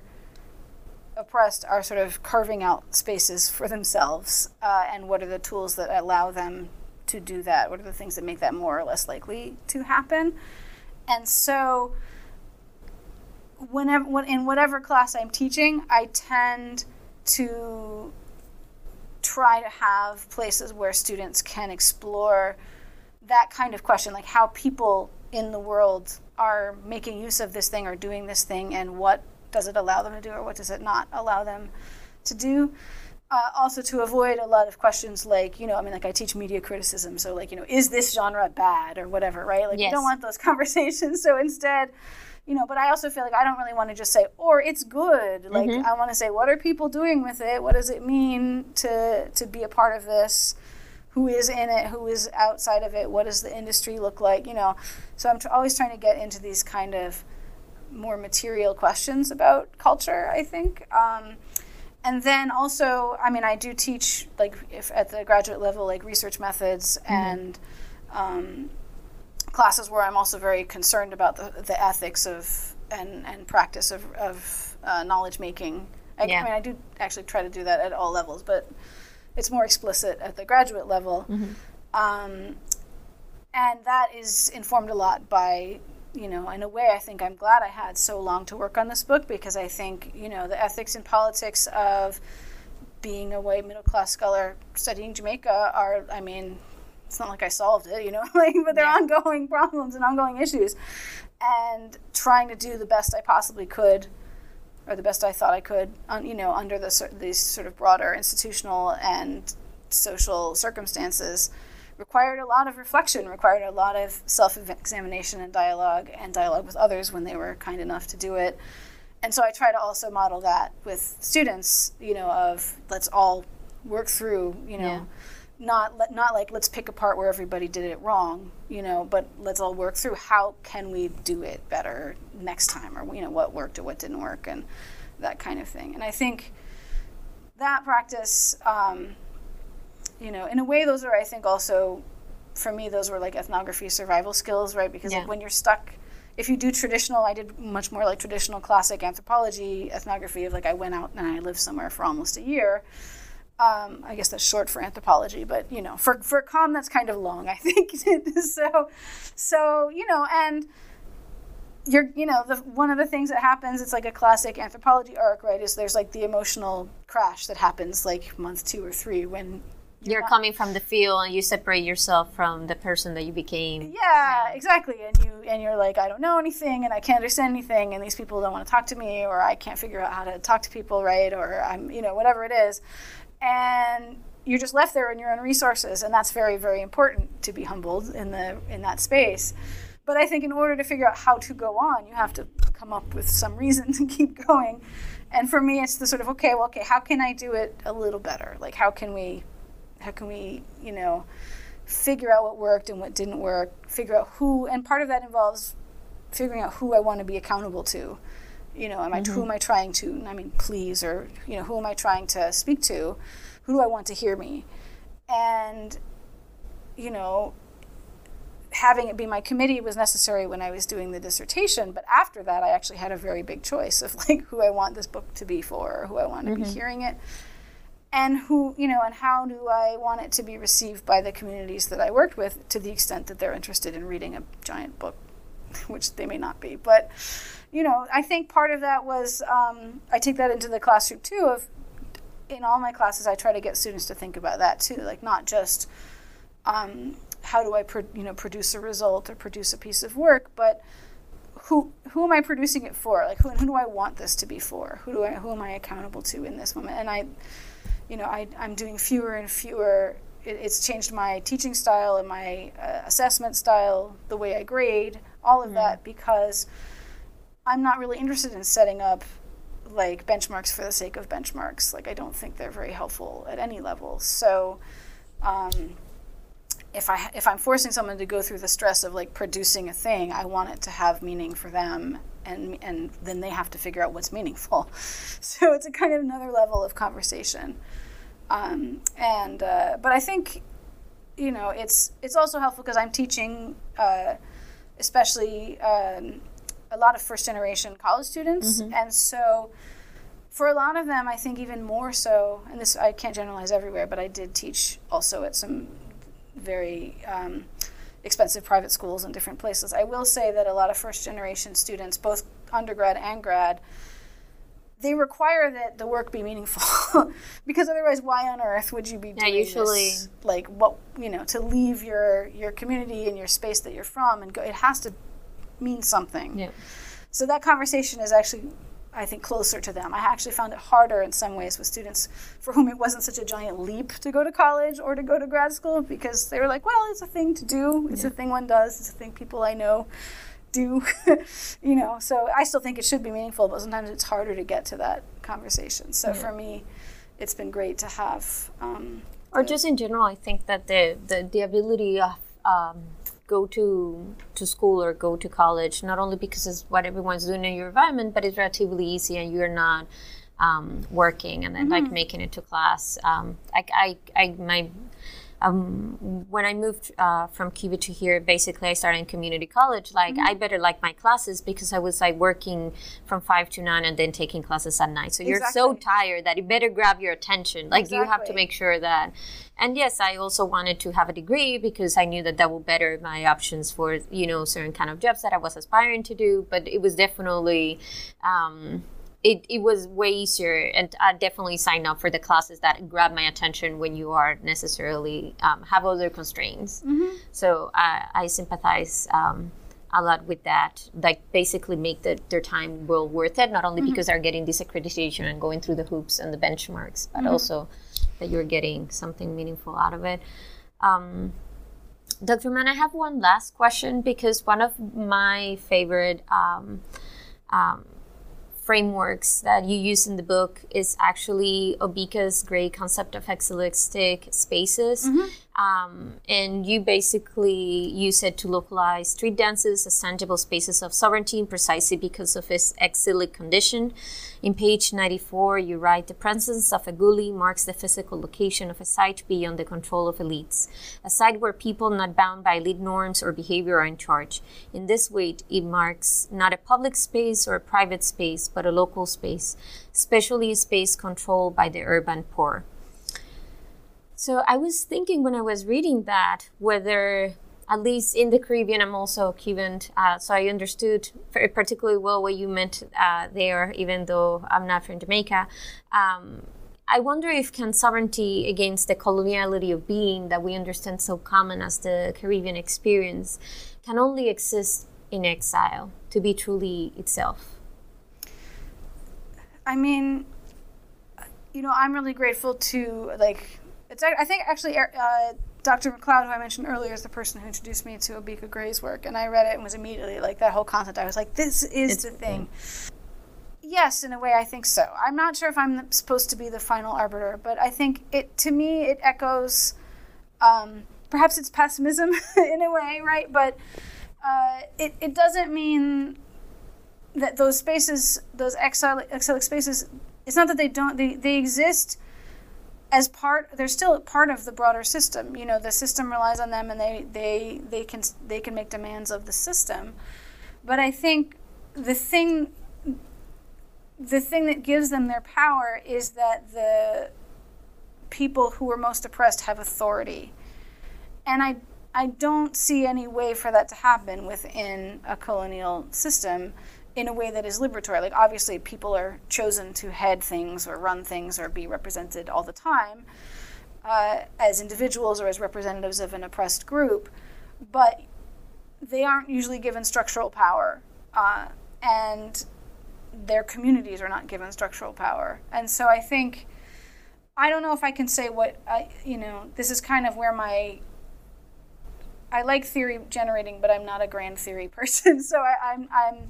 oppressed are sort of carving out spaces for themselves uh, and what are the tools that allow them to do that? What are the things that make that more or less likely to happen? And so whenever when, in whatever class i'm teaching i tend to try to have places where students can explore that kind of question, like how people in the world are making use of this thing or doing this thing, and what does it allow them to do or what does it not allow them to do. Uh, also, to avoid a lot of questions like, you know, I mean, like I teach media criticism, so like, you know, is this genre bad or whatever, right? Like, yes. you don't want those [laughs] conversations. So instead, you know, but I also feel like I don't really want to just say, or it's good. Like, mm-hmm. I want to say, what are people doing with it? What does it mean to to be a part of this? Who is in it, who is outside of it, what does the industry look like, you know. So I'm tr- always trying to get into these kind of more material questions about culture, I think. Um, and then also, I mean, I do teach like if at the graduate level, like research methods mm-hmm. and um, classes where I'm also very concerned about the, the ethics of and, and practice of, of uh, knowledge making. I, yeah. I mean, I do actually try to do that at all levels, but it's more explicit at the graduate level. Mm-hmm. Um, and that is informed a lot by you know in a way i think i'm glad i had so long to work on this book because i think you know the ethics and politics of being a white middle class scholar studying jamaica are i mean it's not like i solved it you know [laughs] like but they're yeah. ongoing problems and ongoing issues and trying to do the best i possibly could or the best i thought i could you know under the, these sort of broader institutional and social circumstances required a lot of reflection, required a lot of self examination and dialogue, and dialogue with others when they were kind enough to do it. And so I try to also model that with students, you know, of let's all work through, you know, yeah. Not not like let's pick apart where everybody did it wrong, you know, but let's all work through how can we do it better next time, or you know, what worked or what didn't work, and that kind of thing. And I think that practice. Um, you know, in a way, those are, I think, also for me, those were like ethnography survival skills, right? Because yeah. like, when you're stuck, if you do traditional, I did much more like traditional classic anthropology, ethnography of like I went out and I lived somewhere for almost a year. Um, I guess that's short for anthropology, but you know, for for com that's kind of long, I [laughs] think. so, so you know, and you're you know the one of the things that happens it's like a classic anthropology arc right is there's like the emotional crash that happens like month two or three when you're, you're coming from the field and you separate yourself from the person that you became. Yeah, yeah, exactly. And you and you're like i don't know anything and i can't understand anything and these people don't want to talk to me or i can't figure out how to talk to people right or i'm you know whatever it is and you're just left there in your own resources and that's very very important to be humbled in the in that space. But i think in order to figure out how to go on you have to come up with some reason [laughs] to keep going. And for me it's the sort of okay well okay how can i do it a little better? Like how can we how can we, you know, figure out what worked and what didn't work, figure out who, and part of that involves figuring out who I want to be accountable to. You know, am I, mm-hmm. who am I trying to, I mean, please, or, you know, who am I trying to speak to? Who do I want to hear me? And, you know, having it be my committee was necessary when I was doing the dissertation, but after that, I actually had a very big choice of [laughs] like who I want this book to be for, or who I want to mm-hmm. be hearing it and who you know and how do i want it to be received by the communities that i worked with to the extent that they're interested in reading a giant book [laughs] which they may not be but you know i think part of that was um, i take that into the classroom too of in all my classes i try to get students to think about that too like not just um, how do i pro- you know produce a result or produce a piece of work but who who am I producing it for? Like who, who do I want this to be for? Who do I who am I accountable to in this moment? And I you know, I, I'm doing fewer and fewer. It, it's changed my teaching style and my uh, assessment style, the way I grade, all of mm-hmm. that, because I'm not really interested in setting up like benchmarks for the sake of benchmarks. Like I don't think they're very helpful at any level. So. Um, if I if I'm forcing someone to go through the stress of like producing a thing, I want it to have meaning for them and and then they have to figure out what's meaningful. [laughs] So it's a kind of another level of conversation. Um, and uh, but I think you know it's it's also helpful because I'm teaching, uh, especially um, a lot of first generation college students, mm-hmm. and so for a lot of them, I think even more so. And this I can't generalize everywhere, but I did teach also at some very um, expensive private schools in different places. I will say that a lot of first generation students, both undergrad and grad, they require that the work be meaningful [laughs] because otherwise why on earth would you be doing yeah, usually this? like what you know to leave your your community and your space that you're from and go it has to mean something yeah. so that conversation is actually I think closer to them. I actually found it harder in some ways with students for whom it wasn't such a giant leap to go to college or to go to grad school because they were like, well, it's a thing to do. It's yeah. a thing one does. It's a thing people I know do. [laughs] you know, so I still think it should be meaningful, but sometimes it's harder to get to that conversation. So yeah. for me, it's been great to have. Um, or just in general, I think that the the, the ability of um, go to to school or go to college not only because it's what everyone's doing in your environment but it's relatively easy and you're not um, working and then mm-hmm. like making it to class um, I, I, I, my um, when I moved uh, from Cuba to here, basically I started in community college. Like mm-hmm. I better like my classes because I was like working from five to nine and then taking classes at night. So you're so tired that it better grab your attention. Like exactly. you have to make sure that. And yes, I also wanted to have a degree because I knew that that would better my options for you know certain kind of jobs that I was aspiring to do. But it was definitely. Um, it, it was way easier and i definitely signed up for the classes that grab my attention when you are necessarily um, have other constraints mm-hmm. so uh, i sympathize um, a lot with that like basically make the, their time well worth it not only mm-hmm. because they're getting this accreditation and going through the hoops and the benchmarks but mm-hmm. also that you're getting something meaningful out of it um, dr mann i have one last question because one of my favorite um, um frameworks that you use in the book is actually Obika Gray's concept of exelistic spaces. Mm-hmm. Um, and you basically use it to localize street dances as tangible spaces of sovereignty precisely because of its exilic condition. In page 94, you write The presence of a gully marks the physical location of a site beyond the control of elites, a site where people not bound by elite norms or behavior are in charge. In this way, it marks not a public space or a private space, but a local space, especially a space controlled by the urban poor. So I was thinking when I was reading that whether at least in the Caribbean, I'm also Cuban, uh, so I understood particularly well what you meant uh, there, even though I'm not from Jamaica. Um, I wonder if can sovereignty against the coloniality of being that we understand so common as the Caribbean experience can only exist in exile to be truly itself. I mean, you know, I'm really grateful to like it's I think actually uh, Dr. MacLeod, who I mentioned earlier, is the person who introduced me to Obika Gray's work, and I read it and was immediately like that whole concept. I was like, this is it's the thing. Yes, in a way, I think so. I'm not sure if I'm supposed to be the final arbiter, but I think it to me it echoes. Um, perhaps it's pessimism [laughs] in a way, right? But uh, it it doesn't mean that those spaces, those exilic, exilic spaces, it's not that they don't they they exist as part they're still part of the broader system. You know the system relies on them and they they they can they can make demands of the system. But i think the thing the thing that gives them their power is that the people who are most oppressed have authority. And i i don't see any way for that to happen within a colonial system in a way that is liberatory. Like, obviously, people are chosen to head things or run things or be represented all the time uh, as individuals or as representatives of an oppressed group, but they aren't usually given structural power. Uh, and their communities are not given structural power. And so I think, I don't know if I can say what, I, you know, this is kind of where my I like theory generating, but I'm not a grand theory [laughs] person. So I, I'm, I'm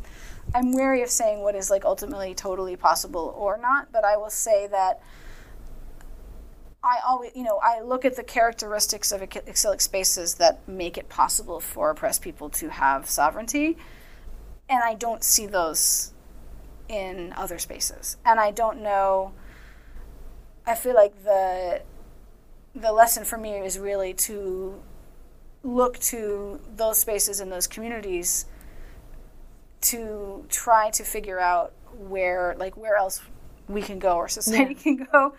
I'm wary of saying what is like ultimately totally possible or not, but I will say that I always, you know, I look at the characteristics of exilic spaces that make it possible for oppressed people to have sovereignty, and I don't see those in other spaces. And I don't know. I feel like the the lesson for me is really to look to those spaces and those communities to try to figure out where like where else we can go or society yeah. can go.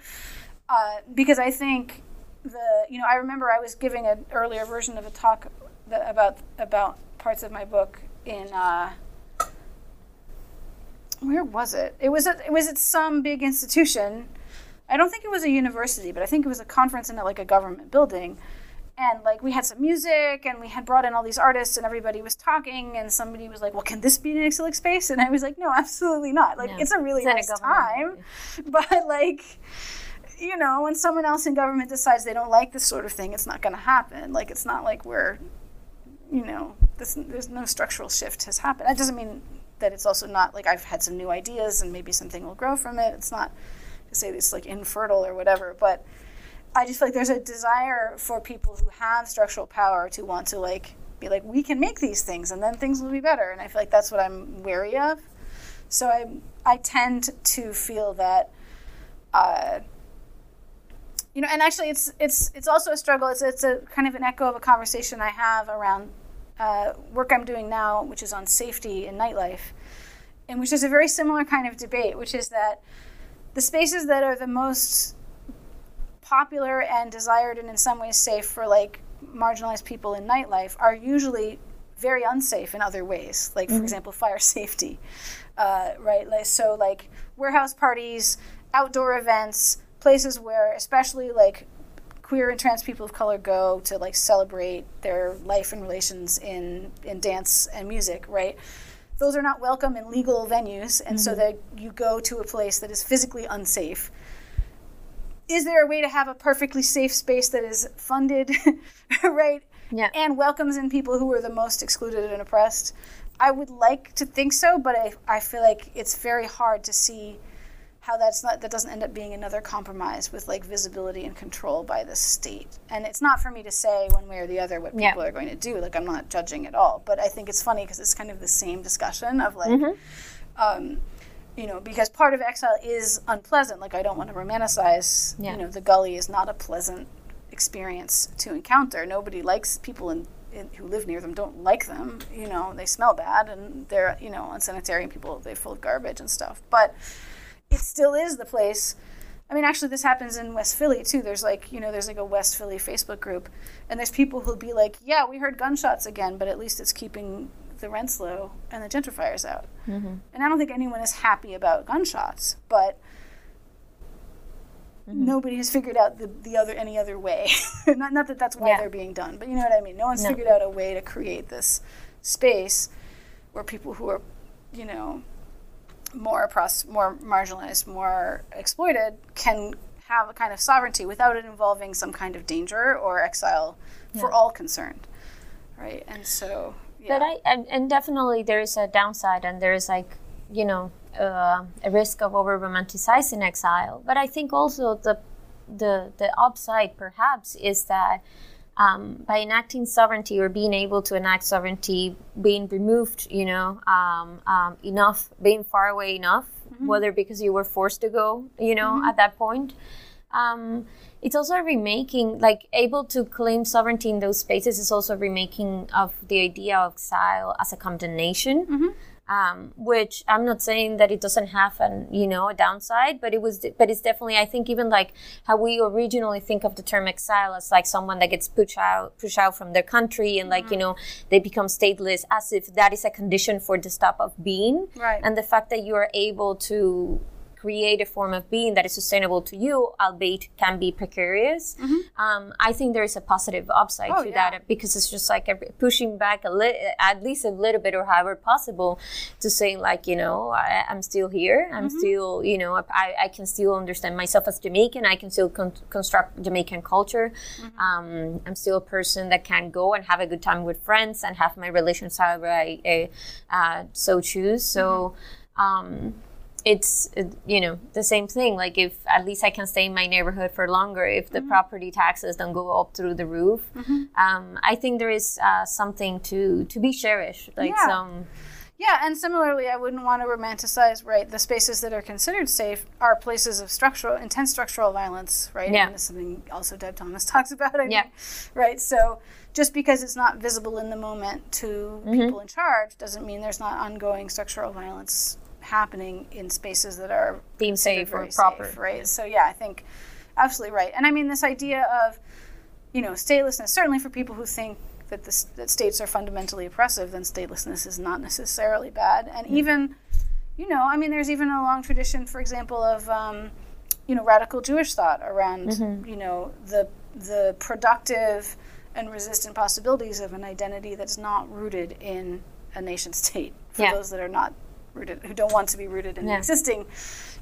Uh, because i think the you know i remember i was giving an earlier version of a talk that, about about parts of my book in uh, where was it? It was at, it was at some big institution. I don't think it was a university but i think it was a conference in a, like a government building and like we had some music and we had brought in all these artists and everybody was talking and somebody was like well can this be an exilic space? And i was like no [laughs] absolutely not. Like no. it's a really it's nice time [laughs] but like you know when someone else in government decides they don't like this sort of thing it's not going to happen. Like it's not like we're you know this, there's no structural shift has happened. That doesn't mean that it's also not like i've had some new ideas and maybe something will grow from it. It's not to say it's like infertile or whatever but I just feel like there's a desire for people who have structural power to want to like be like we can make these things and then things will be better and I feel like that's what I'm wary of. So I I tend to feel that uh, you know, and actually, it's it's it's also a struggle. It's it's a kind of an echo of a conversation I have around uh, work I'm doing now, which is on safety in nightlife, and which is a very similar kind of debate, which is that the spaces that are the most popular and desired and in some ways safe for like marginalized people in nightlife are usually very unsafe in other ways, like for mm-hmm. example, fire [laughs] safety, uh, right? Like, so like warehouse parties, outdoor events, places where especially like queer and trans people of color go to like celebrate their life and relations in in dance and music, right? Those are not welcome in legal venues, and mm-hmm. so that you go to a place that is physically unsafe. Is there a way to have a perfectly safe space that is funded, [laughs] right? Yeah. And welcomes in people who are the most excluded and oppressed? I would like to think so, but I, I feel like it's very hard to see how that's not that doesn't end up being another compromise with like visibility and control by the state. And it's not for me to say one way or the other what people yeah. are going to do. Like I'm not judging at all, but I think it's funny because it's kind of the same discussion of like. Mm-hmm. Um, you know, because part of exile is unpleasant. Like I don't want to romanticize. Yeah. You know, the gully is not a pleasant experience to encounter. Nobody likes people in, in, who live near them. Don't like them. You know, they smell bad and they're you know unsanitary and people they're full of garbage and stuff. But it still is the place. I mean, actually, this happens in West Philly too. There's like, you know, there's like a West Philly Facebook group, and there's people who'll be like, "Yeah, we heard gunshots again, but at least it's keeping the rents low and the gentrifiers out." Mm-hmm. And I don't think anyone is happy about gunshots, but mm-hmm. nobody has figured out the, the other any other way. [laughs] not not that that's why yeah. they're being done, but you know what I mean. No one's no. figured out a way to create this space where people who are, you know, more oppressed, more marginalized, more exploited can have a kind of sovereignty without it involving some kind of danger or exile yeah. for all concerned, right? And so, yeah. But I and, and definitely there is a downside, and there is like you know uh, a risk of over romanticizing exile. But I think also the the the upside perhaps is that um, by enacting sovereignty or being able to enact sovereignty, being removed, you know, um, um, enough, being far away enough, mm-hmm. whether because you were forced to go, you know, mm-hmm. at that point. Um, it's also a remaking, like able to claim sovereignty in those spaces is also a remaking of the idea of exile as a condemnation. Mm-hmm um, which I'm not saying that it doesn't have an you know a downside, but it was but it's definitely I think even like how we originally think of the term exile as like someone that gets pushed out pushed out from their country and like mm-hmm. you know they become stateless as if that is a condition for the stop of being, right? And the fact that you are able to create a form of being that is sustainable to you, albeit can be precarious. Mm-hmm. Um, I think there is a positive upside oh, to yeah. that because it's just like pushing back a li- at least a little bit or however possible to saying like you know I, am still here. I'm mm-hmm. still you know I, I can still understand myself as Jamaican. I can still con- construct Jamaican culture. Mm-hmm. Um, I'm still a person that can go and have a good time with friends and have my relations however I uh, so choose. So. Mm-hmm. Um, it's you know the same thing like if at least i can stay in my neighborhood for longer if the mm-hmm. property taxes don't go up through the roof mm-hmm. um, i think there is uh, something to to be cherished like yeah. some yeah and similarly i wouldn't want to romanticize right the spaces that are considered safe are places of structural intense structural violence right yeah. and this is something also deb thomas [laughs] talks about I yeah mean, right so just because it's not visible in the moment to mm-hmm. people in charge doesn't mean there's not ongoing structural violence happening in spaces that are deemed safe or proper, safe, right? So yeah, I think absolutely right. And I mean this idea of you know statelessness certainly for people who think that the, that states are fundamentally oppressive, then statelessness is not necessarily bad. And even you know, I mean, there's even a long tradition, for example, of um, you know radical Jewish thought around mm-hmm. you know the the productive and resistant possibilities of an identity that's not rooted in a nation state for yeah. those that are not rooted, who don't want to be rooted in yeah. the existing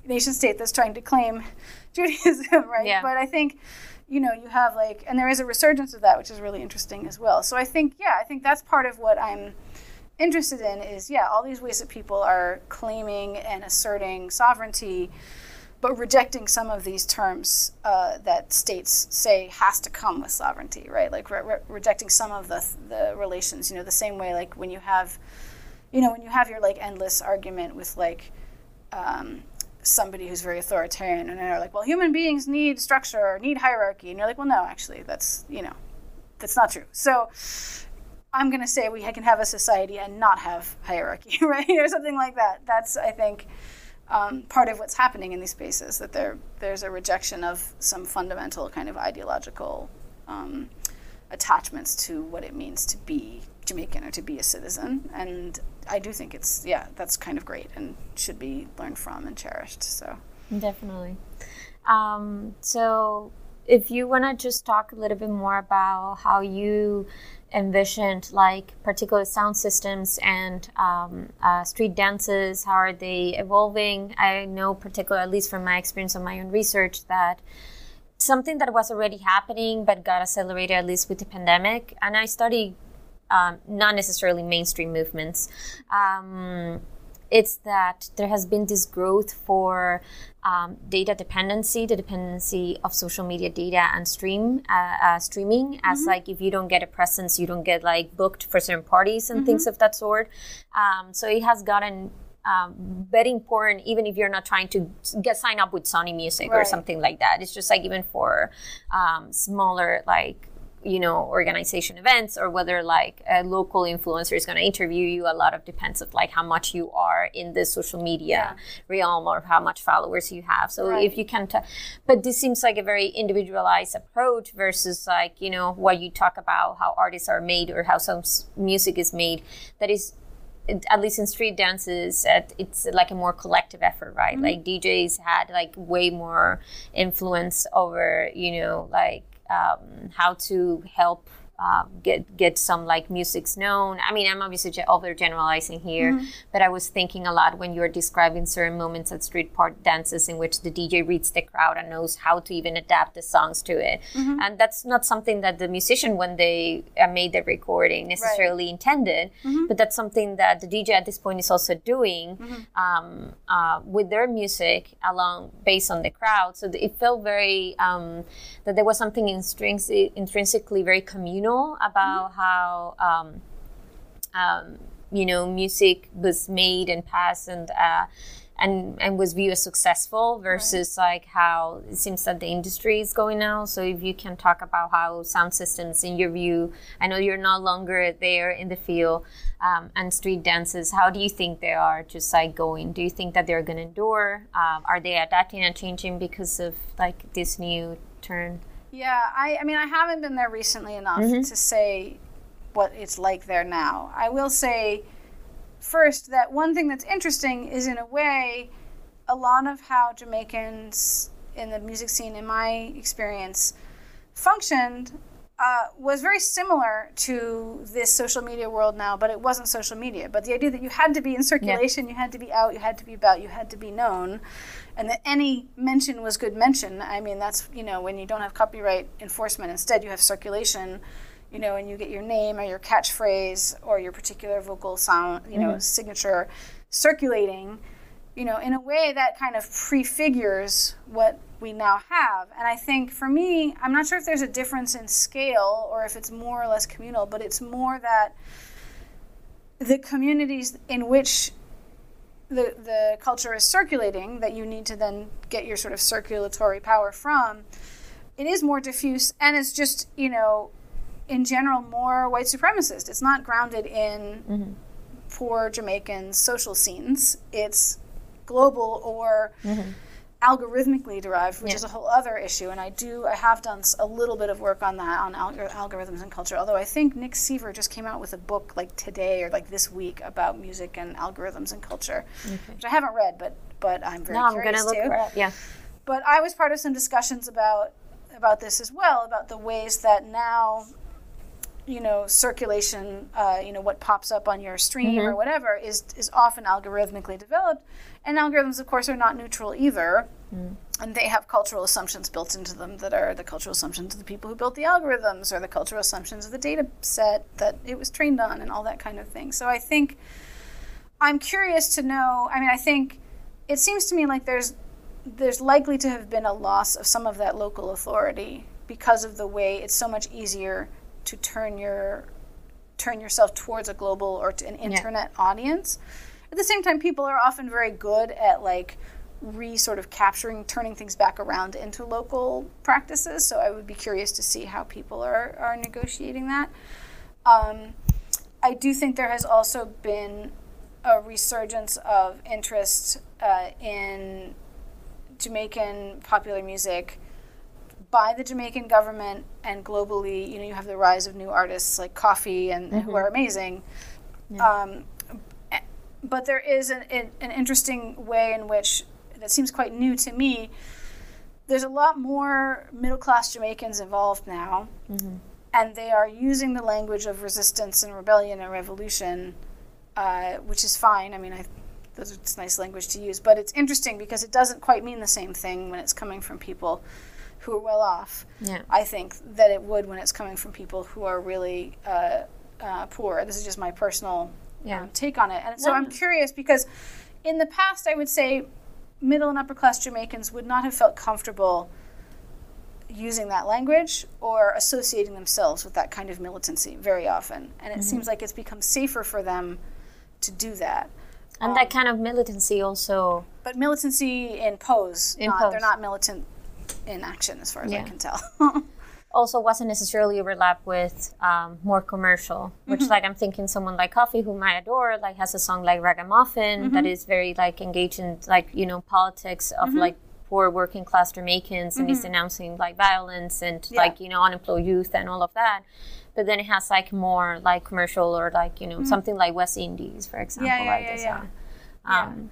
nation state that's trying to claim [laughs] Judaism, [laughs] right? Yeah. But I think, you know, you have like, and there is a resurgence of that, which is really interesting as well. So I think, yeah, I think that's part of what I'm interested in is, yeah, all these ways that people are claiming and asserting sovereignty, but rejecting some of these terms uh, that states say has to come with sovereignty, right? Like re- re- rejecting some of the the relations, you know, the same way like when you have you know, when you have your like endless argument with like um, somebody who's very authoritarian and they're like, well, human beings need structure, or need hierarchy. And you're like, well, no, actually, that's, you know, that's not true. So I'm going to say we can have a society and not have hierarchy, [laughs] right? or something like that. That's, I think, um, part of what's happening in these spaces, that there, there's a rejection of some fundamental kind of ideological um, attachments to what it means to be Jamaican or to be a citizen. And I do think it's, yeah, that's kind of great and should be learned from and cherished. So definitely. Um, so if you want to just talk a little bit more about how you envisioned like particular sound systems and um, uh, street dances how are they evolving i know particular at least from my experience on my own research that something that was already happening but got accelerated at least with the pandemic and i study um, not necessarily mainstream movements um, it's that there has been this growth for um, data dependency, the dependency of social media data and stream uh, uh, streaming. Mm-hmm. As like if you don't get a presence, you don't get like booked for certain parties and mm-hmm. things of that sort. Um, so it has gotten um, very important, even if you're not trying to get sign up with Sony Music right. or something like that. It's just like even for um, smaller like you know organization events or whether like a local influencer is going to interview you a lot of depends of like how much you are in the social media yeah. realm or how much followers you have so right. if you can t- but this seems like a very individualized approach versus like you know what you talk about how artists are made or how some music is made that is at least in street dances it's like a more collective effort right mm-hmm. like djs had like way more influence over you know like um, how to help uh, get get some like musics known. I mean, I'm obviously over generalizing here, mm-hmm. but I was thinking a lot when you were describing certain moments at street park dances in which the DJ reads the crowd and knows how to even adapt the songs to it, mm-hmm. and that's not something that the musician when they uh, made the recording necessarily right. intended, mm-hmm. but that's something that the DJ at this point is also doing mm-hmm. um, uh, with their music along based on the crowd. So it felt very um, that there was something intrinsic, intrinsically very communal about mm-hmm. how um, um, you know music was made and passed and uh, and and was viewed as successful versus right. like how it seems that the industry is going now. So if you can talk about how sound systems, in your view, I know you're no longer there in the field, um, and street dances. How do you think they are just like going? Do you think that they're going to endure? Um, are they adapting and changing because of like this new turn? Yeah, I, I mean, I haven't been there recently enough mm-hmm. to say what it's like there now. I will say first that one thing that's interesting is, in a way, a lot of how Jamaicans in the music scene, in my experience, functioned uh, was very similar to this social media world now, but it wasn't social media. But the idea that you had to be in circulation, yeah. you had to be out, you had to be about, you had to be known, and that any mention was good mention. I mean, that's you know when you don't have copyright enforcement, instead you have circulation. You know, and you get your name or your catchphrase or your particular vocal sound, you know, mm-hmm. signature circulating. You know, in a way that kind of prefigures what we now have. And I think for me, I'm not sure if there's a difference in scale or if it's more or less communal, but it's more that the communities in which the, the culture is circulating that you need to then get your sort of circulatory power from, it is more diffuse and it's just, you know, in general more white supremacist. It's not grounded in mm-hmm. poor Jamaicans social scenes. It's global or mm-hmm algorithmically derived, which yeah. is a whole other issue. And I do, I have done a little bit of work on that on algorithms and culture. Although I think Nick Seaver just came out with a book like today or like this week about music and algorithms and culture, okay. which I haven't read, but but I'm very no, curious I'm gonna look too. Yeah. But I was part of some discussions about about this as well about the ways that now you know circulation uh, you know what pops up on your stream mm-hmm. or whatever is is often algorithmically developed and algorithms of course are not neutral either mm. and they have cultural assumptions built into them that are the cultural assumptions of the people who built the algorithms or the cultural assumptions of the data set that it was trained on and all that kind of thing so i think i'm curious to know i mean i think it seems to me like there's there's likely to have been a loss of some of that local authority because of the way it's so much easier to turn your turn yourself towards a global or an internet yeah. audience. At the same time, people are often very good at like re sort of capturing, turning things back around into local practices. So I would be curious to see how people are, are negotiating that. Um, I do think there has also been a resurgence of interest uh, in Jamaican popular music by the Jamaican government and globally. You know, you have the rise of new artists like Koffee and who are amazing. Um, eh, but there is an, an, an interesting way in which that seems quite new to me. There's a lot more middle class Jamaicans involved now, and they are using the language of resistance and rebellion and revolution, uh, which is fine. I mean, I, it's nice language to use, but it's interesting because it doesn't quite mean the same thing when it's coming from people who are well off. Yeah. I think that it would when it's coming from people who are really uh, uh, poor. This is just my personal Yeah. um, take on it. And so I'm curious because in the past, I would say middle and upper class Jamaicans would not have felt comfortable using that language or associating themselves with that kind of militancy very often. And it seems like it's become safer for them to do that. And that kind of militancy also But militancy in pose, In not, pose. they're not militant in action, as far as I can tell. [laughs] also wasn't necessarily overlap with um, more commercial which like i'm thinking someone like Koffee whom i adore like has a song like ragamuffin that is very like engaged in like you know politics of like poor working class jamaicans and he's denouncing like violence and like you know unemployed youth and all of that. But then it has like more like commercial or like you know something like west indies for example yeah, like yeah, this, yeah. uh, um,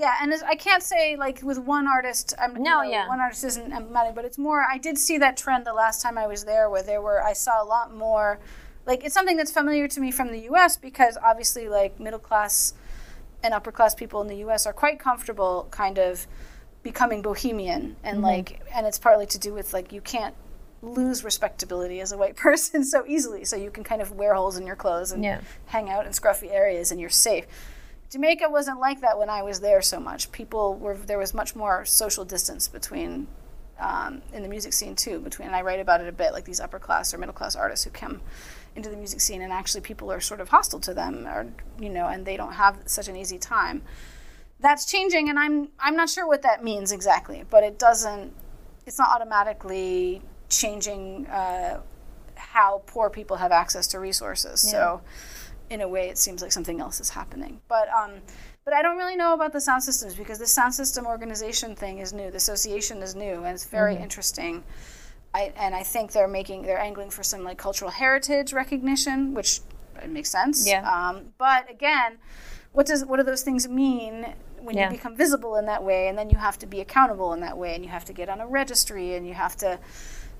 Yeah, and I can't say like with one artist. I'm, you No, know, yeah. one artist isn't emblematic, but it's more. I did see that trend the last time I was there, where there were I saw a lot more. Like it's something that's familiar to me from the U.S. because obviously, like middle class and upper class people in the U.S. are quite comfortable, kind of becoming bohemian, and Mm-hmm. like, and it's partly to do with like you can't lose respectability as a white [laughs] person so easily, so you can kind of wear holes in your clothes and Yeah. hang out in scruffy areas, and you're safe. Jamaica wasn't like that when I was there so much. People were there was much more social distance between um, in the music scene too. Between and I write about it a bit, like these upper class or middle class artists who come into the music scene, and actually people are sort of hostile to them, or you know, and they don't have such an easy time. That's changing, and I'm I'm not sure what that means exactly, but it doesn't. It's not automatically changing uh, how poor people have access to resources. So in a way, it seems like something else is happening. But um, but I don't really know about the sound systems because the sound system organization thing is new. The association is new, and it's very interesting. I, and I think they're making they're angling for some like cultural heritage recognition, which it makes sense. Yeah. Um, but again, what does what do those things mean when Yeah. you become visible in that way, and then you have to be accountable in that way, and you have to get on a registry, and you have to,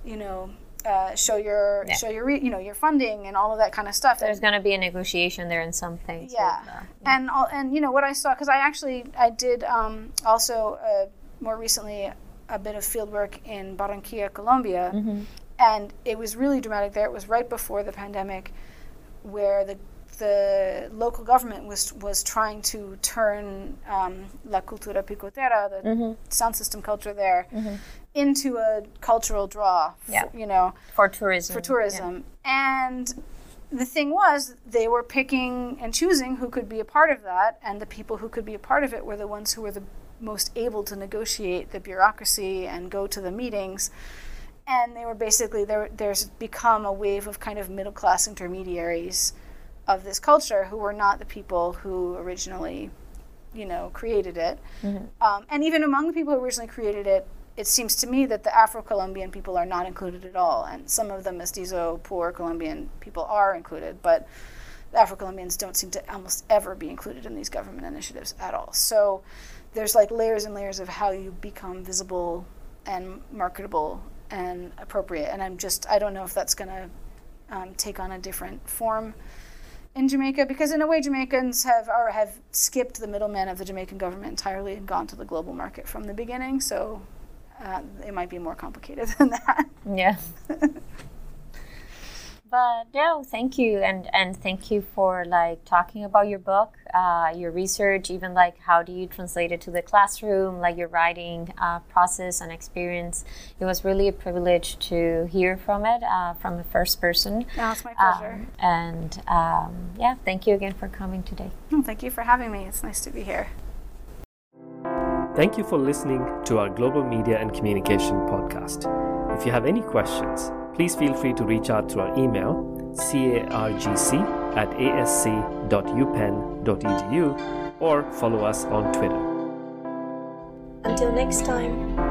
you know. Uh, show your show your re- you know your funding and all of that kind of stuff. there's going to be a negotiation there in some things Yeah, uh, and all, and you know what I saw because I actually I did um, also uh, more recently a bit of field work in Barranquilla, Colombia, and it was really dramatic there. It was right before the pandemic, where the the local government was was trying to turn um, la cultura picotera, the sound system culture there, into a cultural draw. for- Yeah. you know, for tourism for tourism. And the thing was, they were picking and choosing who could be a part of that, and the people who could be a part of it were the ones who were the most able to negotiate the bureaucracy and go to the meetings. And they were basically there. There's become a wave of kind of middle class intermediaries of this culture who were not the people who originally, you know, created it. Um, and even among the people who originally created it, it seems to me that the Afro-Colombian people are not included at all, and some of the mestizo, poor Colombian people are included, but the Afro-Colombians don't seem to almost ever be included in these government initiatives at all. So there's like layers and layers of how you become visible and marketable and appropriate. And I'm just I don't know if that's going to um, take on a different form in Jamaica because in a way Jamaicans have or have skipped the middleman of the Jamaican government entirely and gone to the global market from the beginning. So uh, it might be more complicated [laughs] than that. Yeah. [laughs] but no, thank you, and and thank you for like talking about your book, uh, your research, even like how do you translate it to the classroom, like your writing uh, process and experience. It was really a privilege to hear from it uh, from the first person. No, it's my pleasure. Um, and um, yeah, thank you again for coming today. Thank you for having me. It's nice to be here. Thank you for listening to our Global Media and Communication podcast. If you have any questions, please feel free to reach out through our email, cargc at asc.upenn.edu, or follow us on Twitter. Until next time.